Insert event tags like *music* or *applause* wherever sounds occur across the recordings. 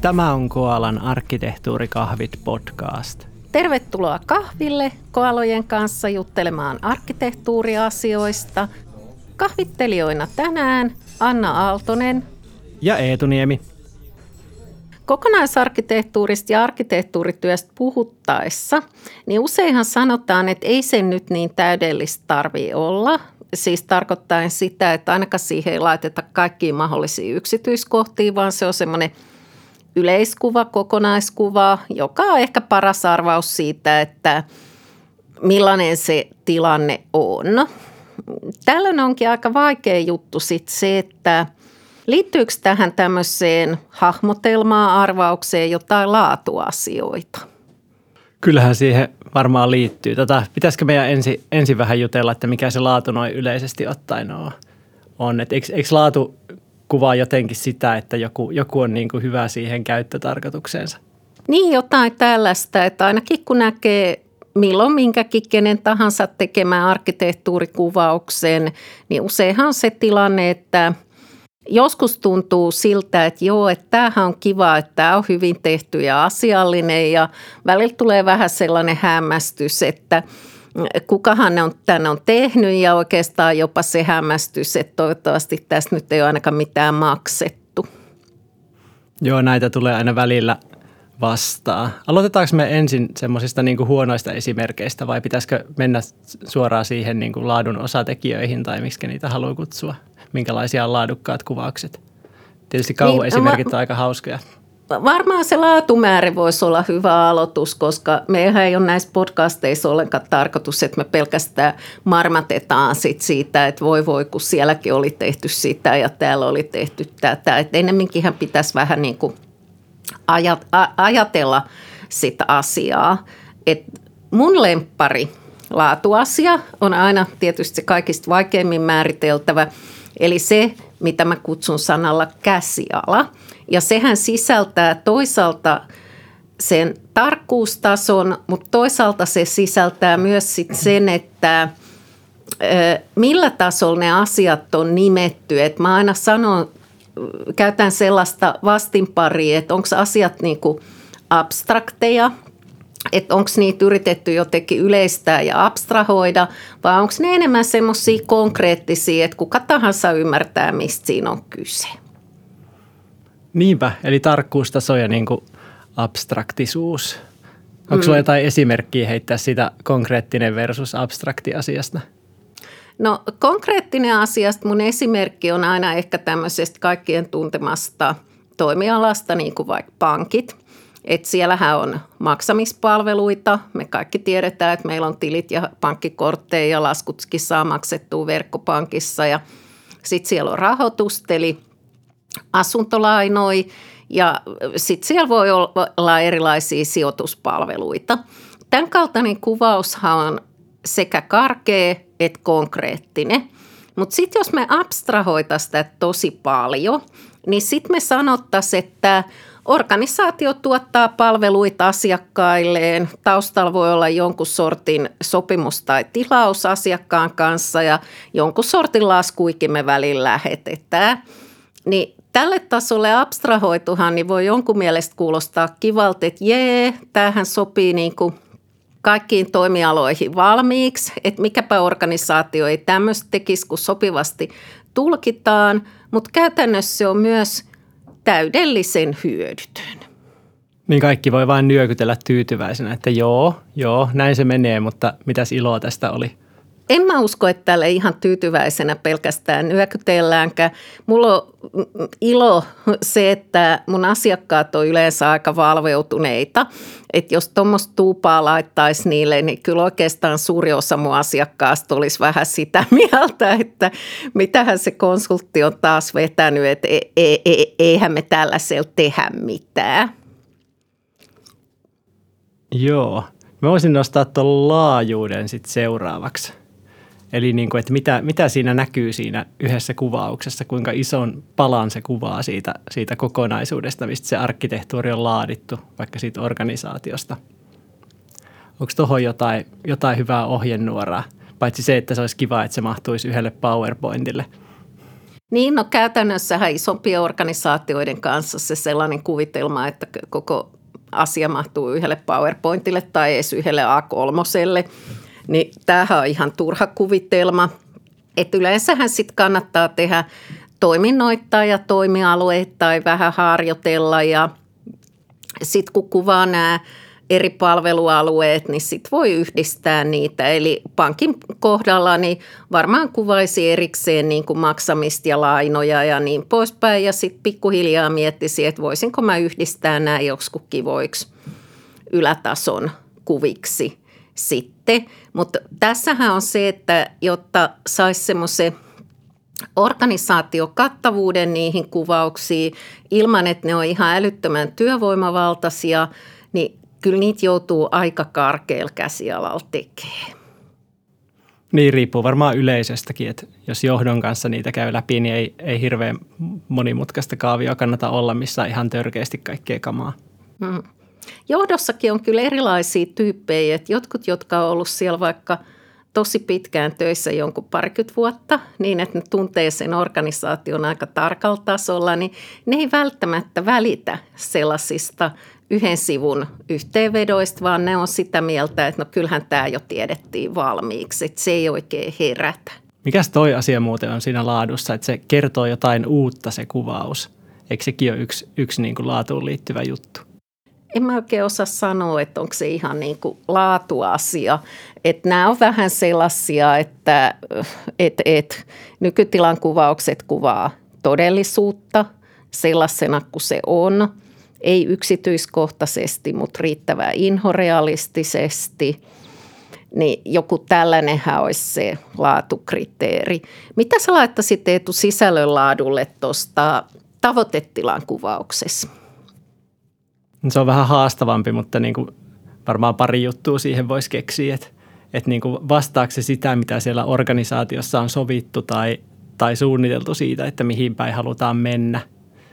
Tämä on Koalan arkkitehtuurikahvit podcast. Tervetuloa kahville Koalojen kanssa juttelemaan arkkitehtuuriasioista. Kahvittelijoina tänään Anna Aaltonen ja Eetu Niemi. Kokonaisarkkitehtuurista ja arkkitehtuurityöstä puhuttaessa, niin useinhan sanotaan, että ei se nyt niin täydellistä tarvitse olla. Siis tarkoittaen sitä, että ainakaan siihen ei laiteta kaikkiin mahdollisiin yksityiskohtiin, vaan se on semmoinen yleiskuva, kokonaiskuva, joka on ehkä paras arvaus siitä, että millainen se tilanne on. Tällöin onkin aika vaikea juttu sit se, että – Liittyykö tähän tämmöiseen hahmotelmaan, arvaukseen jotain laatuasioita? Kyllähän siihen varmaan liittyy. Tota, pitäisikö meidän ensin, ensin vähän jutella, että mikä se laatu noin yleisesti ottaen on? on. Eikö, eikö laatu kuvaa jotenkin sitä, että joku, joku on niin kuin hyvä siihen käyttötarkoitukseensa? Niin, jotain tällaista, että ainakin kun näkee milloin minkäkin kenen tahansa tekemään arkkitehtuurikuvauksen, niin useinhan se tilanne, että – Joskus tuntuu siltä, että joo, että tämähän on kiva, että tämä on hyvin tehty ja asiallinen ja välillä tulee vähän sellainen hämmästys, että kukahan ne on tänne on tehnyt ja oikeastaan jopa se hämmästys, että toivottavasti tästä nyt ei ole ainakaan mitään maksettu. Joo, näitä tulee aina välillä vastaan. Aloitetaanko me ensin semmoisista niin huonoista esimerkkeistä vai pitäisikö mennä suoraan siihen niin kuin laadun osatekijöihin tai miksi niitä haluaa kutsua? minkälaisia on laadukkaat kuvaukset. Tietysti kauhuesimerkit niin, on aika hauskoja. Varmaan se laatumäärä voisi olla hyvä aloitus, koska meidän ei ole näissä podcasteissa ollenkaan tarkoitus, että me pelkästään marmatetaan sit siitä, että voi voi, kun sielläkin oli tehty sitä ja täällä oli tehty tätä. Että ennemminkin pitäisi vähän niin kuin ajatella sitä asiaa. Et mun lemppari laatuasia on aina tietysti kaikista vaikeimmin määriteltävä – Eli se, mitä mä kutsun sanalla käsiala. Ja sehän sisältää toisaalta sen tarkkuustason, mutta toisaalta se sisältää myös sit sen, että millä tasolla ne asiat on nimetty. Et mä aina sanon, käytän sellaista vastinparia, että onko asiat niinku abstrakteja että onko niitä yritetty jotenkin yleistää ja abstrahoida, vai onko ne enemmän semmoisia konkreettisia, että kuka tahansa ymmärtää, mistä siinä on kyse. Niinpä, eli tarkkuustaso ja niin kuin abstraktisuus. Onko mm. sulla jotain esimerkkiä heittää sitä konkreettinen versus abstrakti asiasta? No konkreettinen asiasta mun esimerkki on aina ehkä tämmöisestä kaikkien tuntemasta toimialasta, niin kuin vaikka pankit – et siellähän on maksamispalveluita. Me kaikki tiedetään, että meillä on tilit ja pankkikortteja ja laskutkin saa maksettua verkkopankissa. Ja sitten siellä on rahoitusteli, asuntolainoi ja sitten siellä voi olla erilaisia sijoituspalveluita. Tämän kaltainen kuvaushan on sekä karkea että konkreettinen. Mutta sitten jos me abstrahoitaisiin sitä tosi paljon, niin sitten me sanottaisiin, että – Organisaatio tuottaa palveluita asiakkailleen. Taustalla voi olla jonkun sortin sopimus tai tilaus asiakkaan kanssa ja jonkun sortin laskuikin me välillä lähetetään. Niin tälle tasolle abstrahoituhan niin voi jonkun mielestä kuulostaa kivalta, että jee, tämähän sopii niin kuin kaikkiin toimialoihin valmiiksi, että mikäpä organisaatio ei tämmöistä tekisi, kun sopivasti tulkitaan, mutta käytännössä se on myös – täydellisen hyödytön. Niin kaikki voi vain nyökytellä tyytyväisenä, että joo, joo, näin se menee, mutta mitäs iloa tästä oli? En mä usko, että täällä ihan tyytyväisenä pelkästään nyökytelläänkään. Mulla on ilo se, että mun asiakkaat on yleensä aika valveutuneita. Että jos tuommoista tuupaa laittaisi niille, niin kyllä oikeastaan suuri osa mun asiakkaasta olisi vähän sitä *laughs* mieltä, että mitähän se konsultti on taas vetänyt, että e, e, e, eihän me tällaisella tehdä mitään. Joo. Mä voisin nostaa tuon laajuuden sitten seuraavaksi. Eli niin kuin, että mitä, mitä siinä näkyy siinä yhdessä kuvauksessa, kuinka ison palan se kuvaa siitä, siitä kokonaisuudesta, mistä se arkkitehtuuri on laadittu, vaikka siitä organisaatiosta. Onko tuohon jotain, jotain hyvää ohjenuoraa? Paitsi se, että se olisi kiva, että se mahtuisi yhdelle PowerPointille. Niin, no käytännössähän isompien organisaatioiden kanssa se sellainen kuvitelma, että koko asia mahtuu yhdelle PowerPointille tai edes yhdelle A3, niin tämähän on ihan turha kuvitelma. Että yleensähän sitten kannattaa tehdä toiminnoittaa ja toimialueittain vähän harjoitella ja sitten kun kuvaa nämä eri palvelualueet, niin sitten voi yhdistää niitä. Eli pankin kohdalla niin varmaan kuvaisi erikseen niin kuin maksamista ja lainoja ja niin poispäin. Ja sitten pikkuhiljaa miettisi, että voisinko mä yhdistää nämä joskus kivoiksi ylätason kuviksi sitten. Mutta tässähän on se, että jotta saisi semmoisen organisaatiokattavuuden niihin kuvauksiin ilman, että ne on ihan älyttömän työvoimavaltaisia, niin kyllä niitä joutuu aika karkealla käsialalla tekemään. Niin, riippuu varmaan yleisöstäkin, että jos johdon kanssa niitä käy läpi, niin ei, ei hirveän monimutkaista kaavioa kannata olla, missä ihan törkeästi kaikkea kamaa. Hmm. Johdossakin on kyllä erilaisia tyyppejä, että jotkut, jotka on ollut siellä vaikka tosi pitkään töissä jonkun parikymmentä vuotta, niin että ne tuntee sen organisaation aika tarkalla tasolla, niin ne ei välttämättä välitä sellaisista yhden sivun yhteenvedoista, vaan ne on sitä mieltä, että no kyllähän tämä jo tiedettiin valmiiksi, että se ei oikein herätä. Mikäs toi asia muuten on siinä laadussa, että se kertoo jotain uutta se kuvaus? Eikö sekin ole yksi, yksi niin kuin laatuun liittyvä juttu? En mä oikein osaa sanoa, että onko se ihan niin kuin laatuasia. Että nämä on vähän sellaisia, että et, et, nykytilan kuvaukset kuvaa todellisuutta sellaisena kuin se on – ei yksityiskohtaisesti, mutta riittävän inhorealistisesti, niin joku tällainenhän olisi se laatukriteeri. Mitä sä laittaisit Eetu sisällön laadulle tuosta tavoitetilan kuvauksessa? Se on vähän haastavampi, mutta niin kuin varmaan pari juttua siihen voisi keksiä, että, että niin kuin vastaako se sitä, mitä siellä organisaatiossa on sovittu tai, tai suunniteltu siitä, että mihin päin halutaan mennä –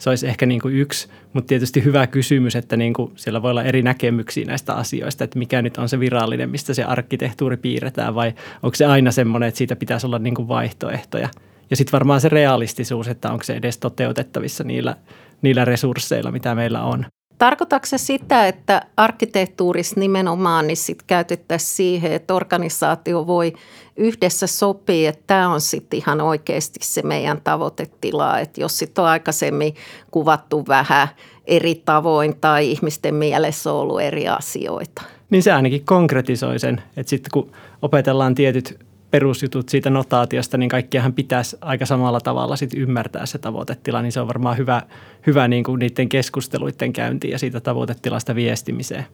se olisi ehkä niin kuin yksi, mutta tietysti hyvä kysymys, että niin kuin siellä voi olla eri näkemyksiä näistä asioista, että mikä nyt on se virallinen, mistä se arkkitehtuuri piirretään vai onko se aina semmoinen, että siitä pitäisi olla niin kuin vaihtoehtoja. Ja sitten varmaan se realistisuus, että onko se edes toteutettavissa niillä, niillä resursseilla, mitä meillä on. Tarkoitatko se sitä, että arkkitehtuurissa nimenomaan niin sit käytettäisiin siihen, että organisaatio voi yhdessä sopia, että tämä on sitten ihan oikeasti se meidän tavoitetila, että jos sitten on aikaisemmin kuvattu vähän eri tavoin tai ihmisten mielessä on ollut eri asioita. Niin se ainakin konkretisoi sen, että sitten kun opetellaan tietyt perusjutut siitä notaatiosta, niin kaikkiahan pitäisi aika samalla tavalla sit ymmärtää se tavoitetila, niin se on varmaan hyvä, hyvä niin kuin niiden keskusteluiden käyntiin ja siitä tavoitetilasta viestimiseen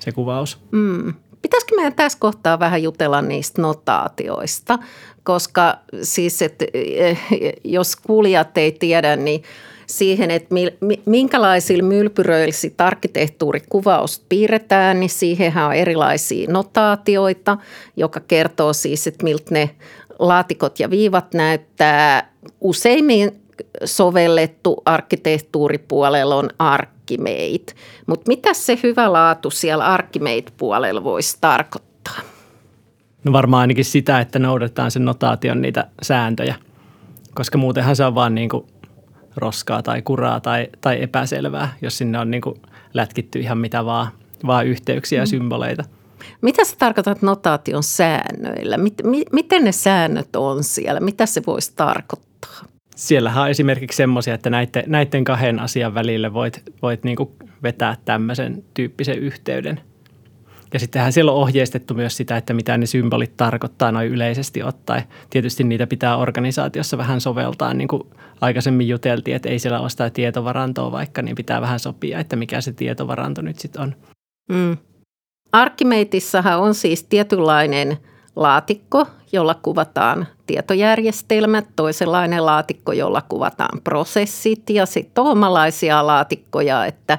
se kuvaus. Mm. Pitäisikö meidän tässä kohtaa vähän jutella niistä notaatioista, koska siis, että eh, jos kuulijat ei tiedä, niin siihen, että minkälaisilla mylpyröillä arkkitehtuurikuvausta piirretään, niin siihenhän on erilaisia notaatioita, joka kertoo siis, että miltä ne laatikot ja viivat näyttää. Useimmin sovellettu arkkitehtuuripuolella on Archimate, mutta mitä se hyvä laatu siellä Archimate-puolella voisi tarkoittaa? No varmaan ainakin sitä, että noudatetaan sen notaation niitä sääntöjä, koska muutenhan se on vaan niin kuin roskaa tai kuraa tai, tai epäselvää, jos sinne on niin kuin lätkitty ihan mitä vaan, vaan yhteyksiä ja mm. symboleita. Mitä sä tarkoitat notaation säännöillä? Miten ne säännöt on siellä? Mitä se voisi tarkoittaa? Siellähän on esimerkiksi semmoisia, että näiden, näiden kahden asian välille voit, voit niin vetää tämmöisen tyyppisen yhteyden – ja sittenhän siellä on ohjeistettu myös sitä, että mitä ne symbolit tarkoittaa noin yleisesti ottaen. Tietysti niitä pitää organisaatiossa vähän soveltaa, niin kuin aikaisemmin juteltiin, että ei siellä ole sitä tietovarantoa vaikka, niin pitää vähän sopia, että mikä se tietovaranto nyt sitten on. Mm. Arkimeetissahan on siis tietynlainen laatikko, jolla kuvataan tietojärjestelmät, toisenlainen laatikko, jolla kuvataan prosessit ja sitten omalaisia laatikkoja, että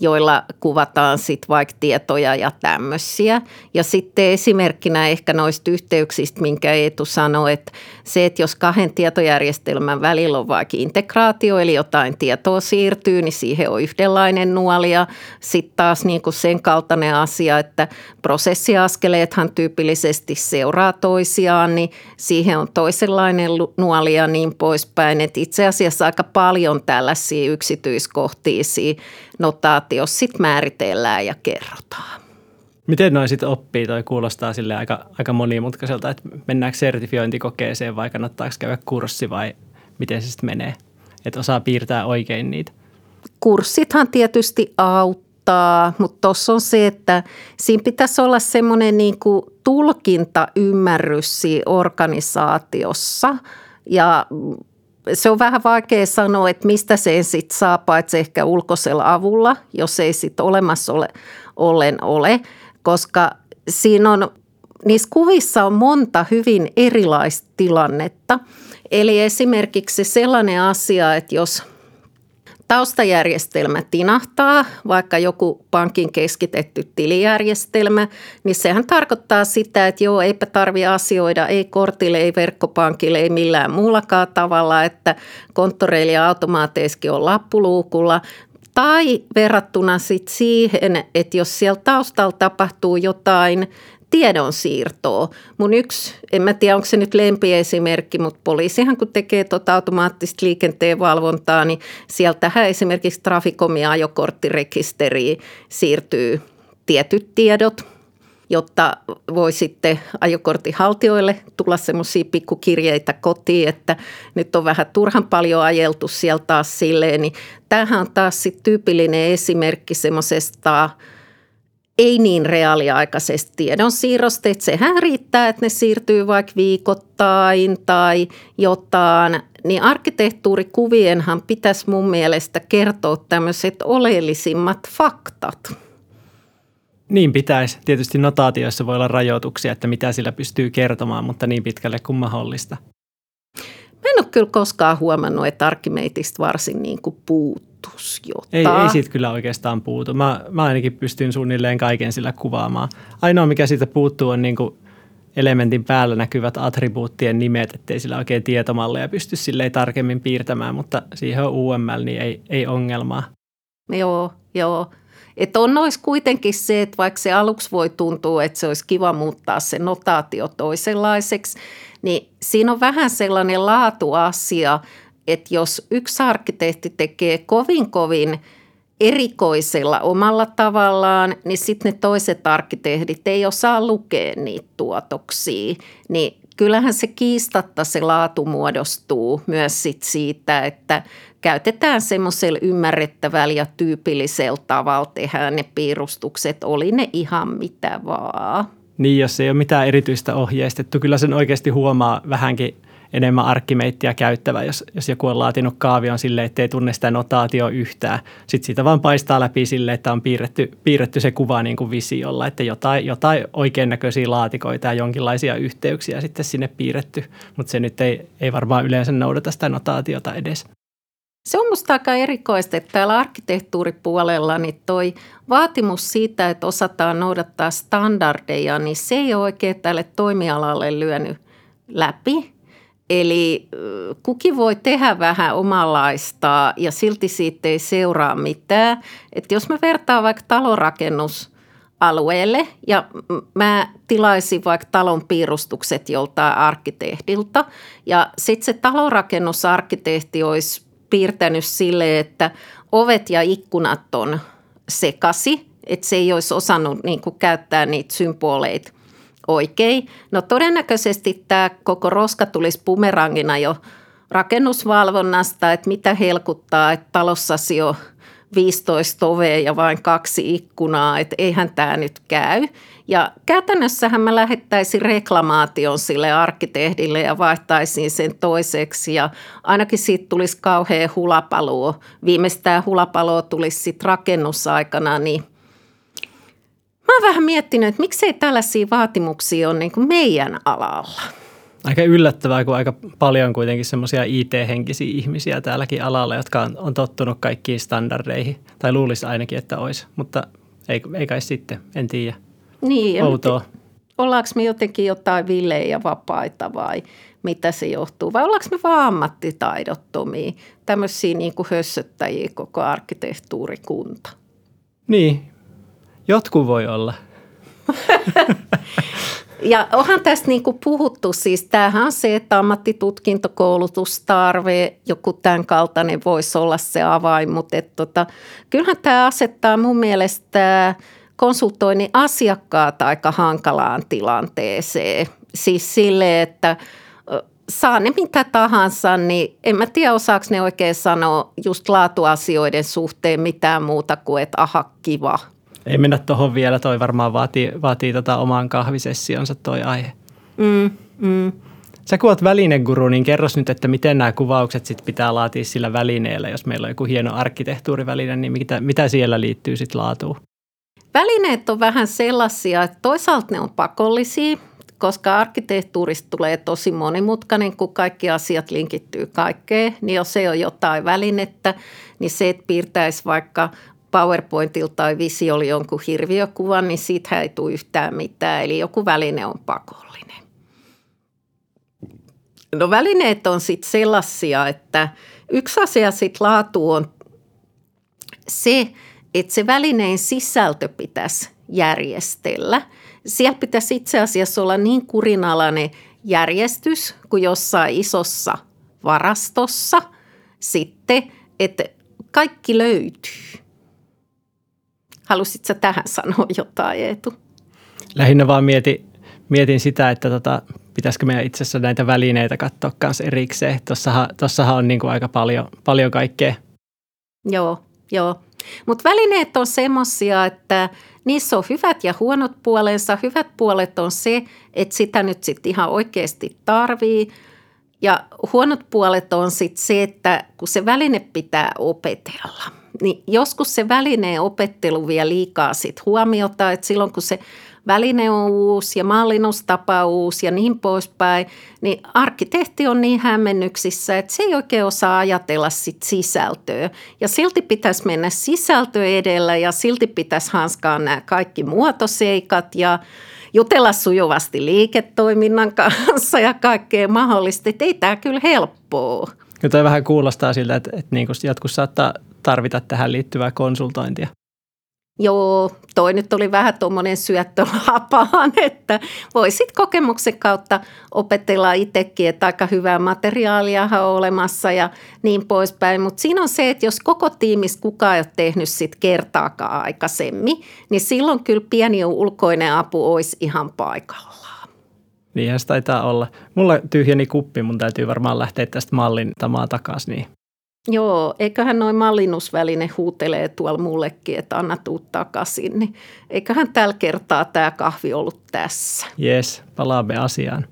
joilla kuvataan sitten vaikka tietoja ja tämmöisiä. Ja sitten esimerkkinä ehkä noista yhteyksistä, minkä Eetu sanoi, että se, että jos kahden tietojärjestelmän välillä on vaikka integraatio, eli jotain tietoa siirtyy, niin siihen on yhdenlainen nuoli. Ja sitten taas niin kuin sen kaltainen asia, että prosessiaskeleethan tyypillisesti seuraa toisiaan asiaan, niin siihen on toisenlainen nuoli ja niin poispäin. Et itse asiassa aika paljon tällaisia yksityiskohtiisia notaatiossa sit määritellään ja kerrotaan. Miten noin sitten oppii? Toi kuulostaa sille aika, aika monimutkaiselta, että mennäänkö sertifiointikokeeseen vai kannattaako käydä kurssi vai miten se sitten menee? Että osaa piirtää oikein niitä. Kurssithan tietysti auttaa, mutta tuossa on se, että siinä pitäisi olla semmoinen niin tulkintaymmärrys siinä organisaatiossa ja se on vähän vaikea sanoa, että mistä se sitten saa, paitsi ehkä ulkoisella avulla, jos ei sitten olemassa ole, ollen ole koska siinä on, niissä kuvissa on monta hyvin erilaista tilannetta. Eli esimerkiksi sellainen asia, että jos taustajärjestelmä tinahtaa, vaikka joku pankin keskitetty tilijärjestelmä, niin sehän tarkoittaa sitä, että joo, eipä tarvi asioida, ei kortille, ei verkkopankille, ei millään muullakaan tavalla, että konttoreilla ja automaateiskin on lappuluukulla, tai verrattuna sit siihen, että jos siellä taustalla tapahtuu jotain tiedonsiirtoa. Mun yksi, en mä tiedä onko se nyt lempiesimerkki, mutta poliisihan kun tekee tuota automaattista liikenteen valvontaa, niin sieltähän esimerkiksi Traficomin ajokorttirekisteriin siirtyy tietyt tiedot – jotta voi sitten ajokortin haltijoille tulla semmoisia pikkukirjeitä kotiin, että nyt on vähän turhan paljon ajeltu sieltä taas silleen, niin tämähän on taas sitten tyypillinen esimerkki semmoisesta ei niin reaaliaikaisesta tiedonsiirrosta, että sehän riittää, että ne siirtyy vaikka viikoittain tai jotain, niin arkkitehtuurikuvienhan pitäisi mun mielestä kertoa tämmöiset oleellisimmat faktat. Niin pitäisi. Tietysti notaatioissa voi olla rajoituksia, että mitä sillä pystyy kertomaan, mutta niin pitkälle kuin mahdollista. Mä en ole kyllä koskaan huomannut, että Arkimeitistä varsin niin kuin puuttuisi jotain. Ei, ei siitä kyllä oikeastaan puutu. Mä, mä ainakin pystyn suunnilleen kaiken sillä kuvaamaan. Ainoa, mikä siitä puuttuu, on niin kuin elementin päällä näkyvät attribuuttien nimet, ettei sillä oikein tietomalleja pysty silleen tarkemmin piirtämään, mutta siihen on UML, niin ei, ei ongelmaa. Joo, joo. Että on olisi kuitenkin se, että vaikka se aluksi voi tuntua, että se olisi kiva muuttaa se notaatio toisenlaiseksi, niin siinä on vähän sellainen laatuasia, että jos yksi arkkitehti tekee kovin kovin erikoisella omalla tavallaan, niin sitten ne toiset arkkitehdit ei osaa lukea niitä tuotoksia. Niin kyllähän se kiistatta se laatu muodostuu myös sit siitä, että käytetään semmoisella ymmärrettävällä ja tyypillisellä tavalla tehdään ne piirustukset, oli ne ihan mitä vaan. Niin, jos ei ole mitään erityistä ohjeistettu, kyllä sen oikeasti huomaa vähänkin enemmän arkkimeittiä käyttävä, jos, jos joku on laatinut kaavion silleen, ettei tunne sitä notaatio yhtään. Sitten siitä vaan paistaa läpi sille, että on piirretty, piirretty se kuva niin kuin visiolla, että jotain, jotain oikein näköisiä laatikoita ja jonkinlaisia yhteyksiä sitten sinne piirretty, mutta se nyt ei, ei varmaan yleensä noudata sitä notaatiota edes. Se on minusta aika erikoista, että täällä arkkitehtuuripuolella niin toi vaatimus siitä, että osataan noudattaa standardeja, niin se ei ole oikein tälle toimialalle lyönyt läpi. Eli kukin voi tehdä vähän omanlaista ja silti siitä ei seuraa mitään. Että jos mä vertaan vaikka talorakennus alueelle ja mä tilaisin vaikka talon piirustukset joltain arkkitehdilta ja sitten se talonrakennusarkkitehti olisi piirtänyt sille, että ovet ja ikkunat on sekasi, että se ei olisi osannut niin käyttää niitä symboleita oikein. No todennäköisesti tämä koko roska tulisi bumerangina jo rakennusvalvonnasta, että mitä helkuttaa, että talossasi on 15 ovea ja vain kaksi ikkunaa, että eihän tämä nyt käy. Ja käytännössähän mä lähettäisin reklamaation sille arkkitehdille ja vaihtaisin sen toiseksi ja ainakin siitä tulisi kauhean hulapalo. Viimeistään hulapalo tulisi sitten rakennusaikana, niin mä oon vähän miettinyt, että miksei tällaisia vaatimuksia ole niin kuin meidän alalla. Aika yllättävää, kun aika paljon kuitenkin semmoisia IT-henkisiä ihmisiä täälläkin alalla, jotka on, on tottunut kaikkiin standardeihin. Tai luulisi ainakin, että olisi, mutta ei, ei kai sitten, en tiedä. Niin, Outoa. Ollaanko me jotenkin jotain villejä ja vapaita vai mitä se johtuu? Vai ollaanko me vaan ammattitaidottomia, tämmöisiä niin kuin hössöttäjiä koko arkkitehtuurikunta? Niin, jotkut voi olla. *laughs* Ja onhan tästä niin kuin puhuttu, siis tämähän on se, että ammattitutkintokoulutustarve, joku tämän kaltainen voisi olla se avain, mutta et tota, kyllähän tämä asettaa mun mielestä konsultoinnin asiakkaat aika hankalaan tilanteeseen. Siis sille, että saa ne mitä tahansa, niin en mä tiedä osaako ne oikein sanoa just laatuasioiden suhteen mitään muuta kuin, että aha, kiva. Ei mennä tuohon vielä, toi varmaan vaatii, vaatii tota oman kahvisessionsa toi aihe. Mm, mm. Sä kun oot välineguru, niin kerros nyt, että miten nämä kuvaukset sit pitää laatia sillä välineellä. Jos meillä on joku hieno arkkitehtuuriväline, niin mitä, mitä siellä liittyy sitten laatuun? Välineet on vähän sellaisia, että toisaalta ne on pakollisia, koska arkkitehtuurista tulee tosi monimutkainen, kun kaikki asiat linkittyy kaikkeen, niin jos ei ole jotain välinettä, niin se, että piirtäisi vaikka PowerPointilta tai visiolla jonkun hirviökuvan, niin siitä ei tule yhtään mitään, eli joku väline on pakollinen. No välineet on sitten sellaisia, että yksi asia sitten laatu on se, että se välineen sisältö pitäisi järjestellä. Siellä pitäisi itse asiassa olla niin kurinalainen järjestys kuin jossain isossa varastossa sitten, että kaikki löytyy. Halusitko tähän sanoa jotain, Eetu? Lähinnä vaan mietin, mietin sitä, että tota, pitäisikö meidän itse asiassa näitä välineitä katsoa myös erikseen. Tossahan, tossahan on niin kuin aika paljon, paljon kaikkea. Joo, joo. Mutta välineet on semmoisia, että niissä on hyvät ja huonot puolensa. Hyvät puolet on se, että sitä nyt sitten ihan oikeasti tarvii. Ja huonot puolet on sitten se, että kun se väline pitää opetella, niin joskus se välineen opettelu vie liikaa sit huomiota, että silloin kun se väline on uusi ja mallinnustapa uusi ja niin poispäin, niin arkkitehti on niin hämmennyksissä, että se ei oikein osaa ajatella sit sisältöä. Ja silti pitäisi mennä sisältö edellä ja silti pitäisi hanskaa nämä kaikki muotoseikat ja jutella sujuvasti liiketoiminnan kanssa ja kaikkea mahdollista. Että ei tämä kyllä helppoa. Ja vähän kuulostaa siltä, että, että niin jotkut saattaa tarvita tähän liittyvää konsultointia. Joo, toi nyt oli vähän tuommoinen syöttölapaan, *laughs* että voisit kokemuksen kautta opetella itsekin, että aika hyvää materiaalia on olemassa ja niin poispäin. Mutta siinä on se, että jos koko tiimistä kukaan ei ole tehnyt sit kertaakaan aikaisemmin, niin silloin kyllä pieni ulkoinen apu olisi ihan paikallaan. Niinhän se taitaa olla. Mulla tyhjeni kuppi, mun täytyy varmaan lähteä tästä mallintamaan takaisin, niin Joo, eiköhän noin mallinnusväline huutelee tuolla mullekin, että anna tuu takaisin. Niin eiköhän tällä kertaa tämä kahvi ollut tässä. Jes, palaamme asiaan.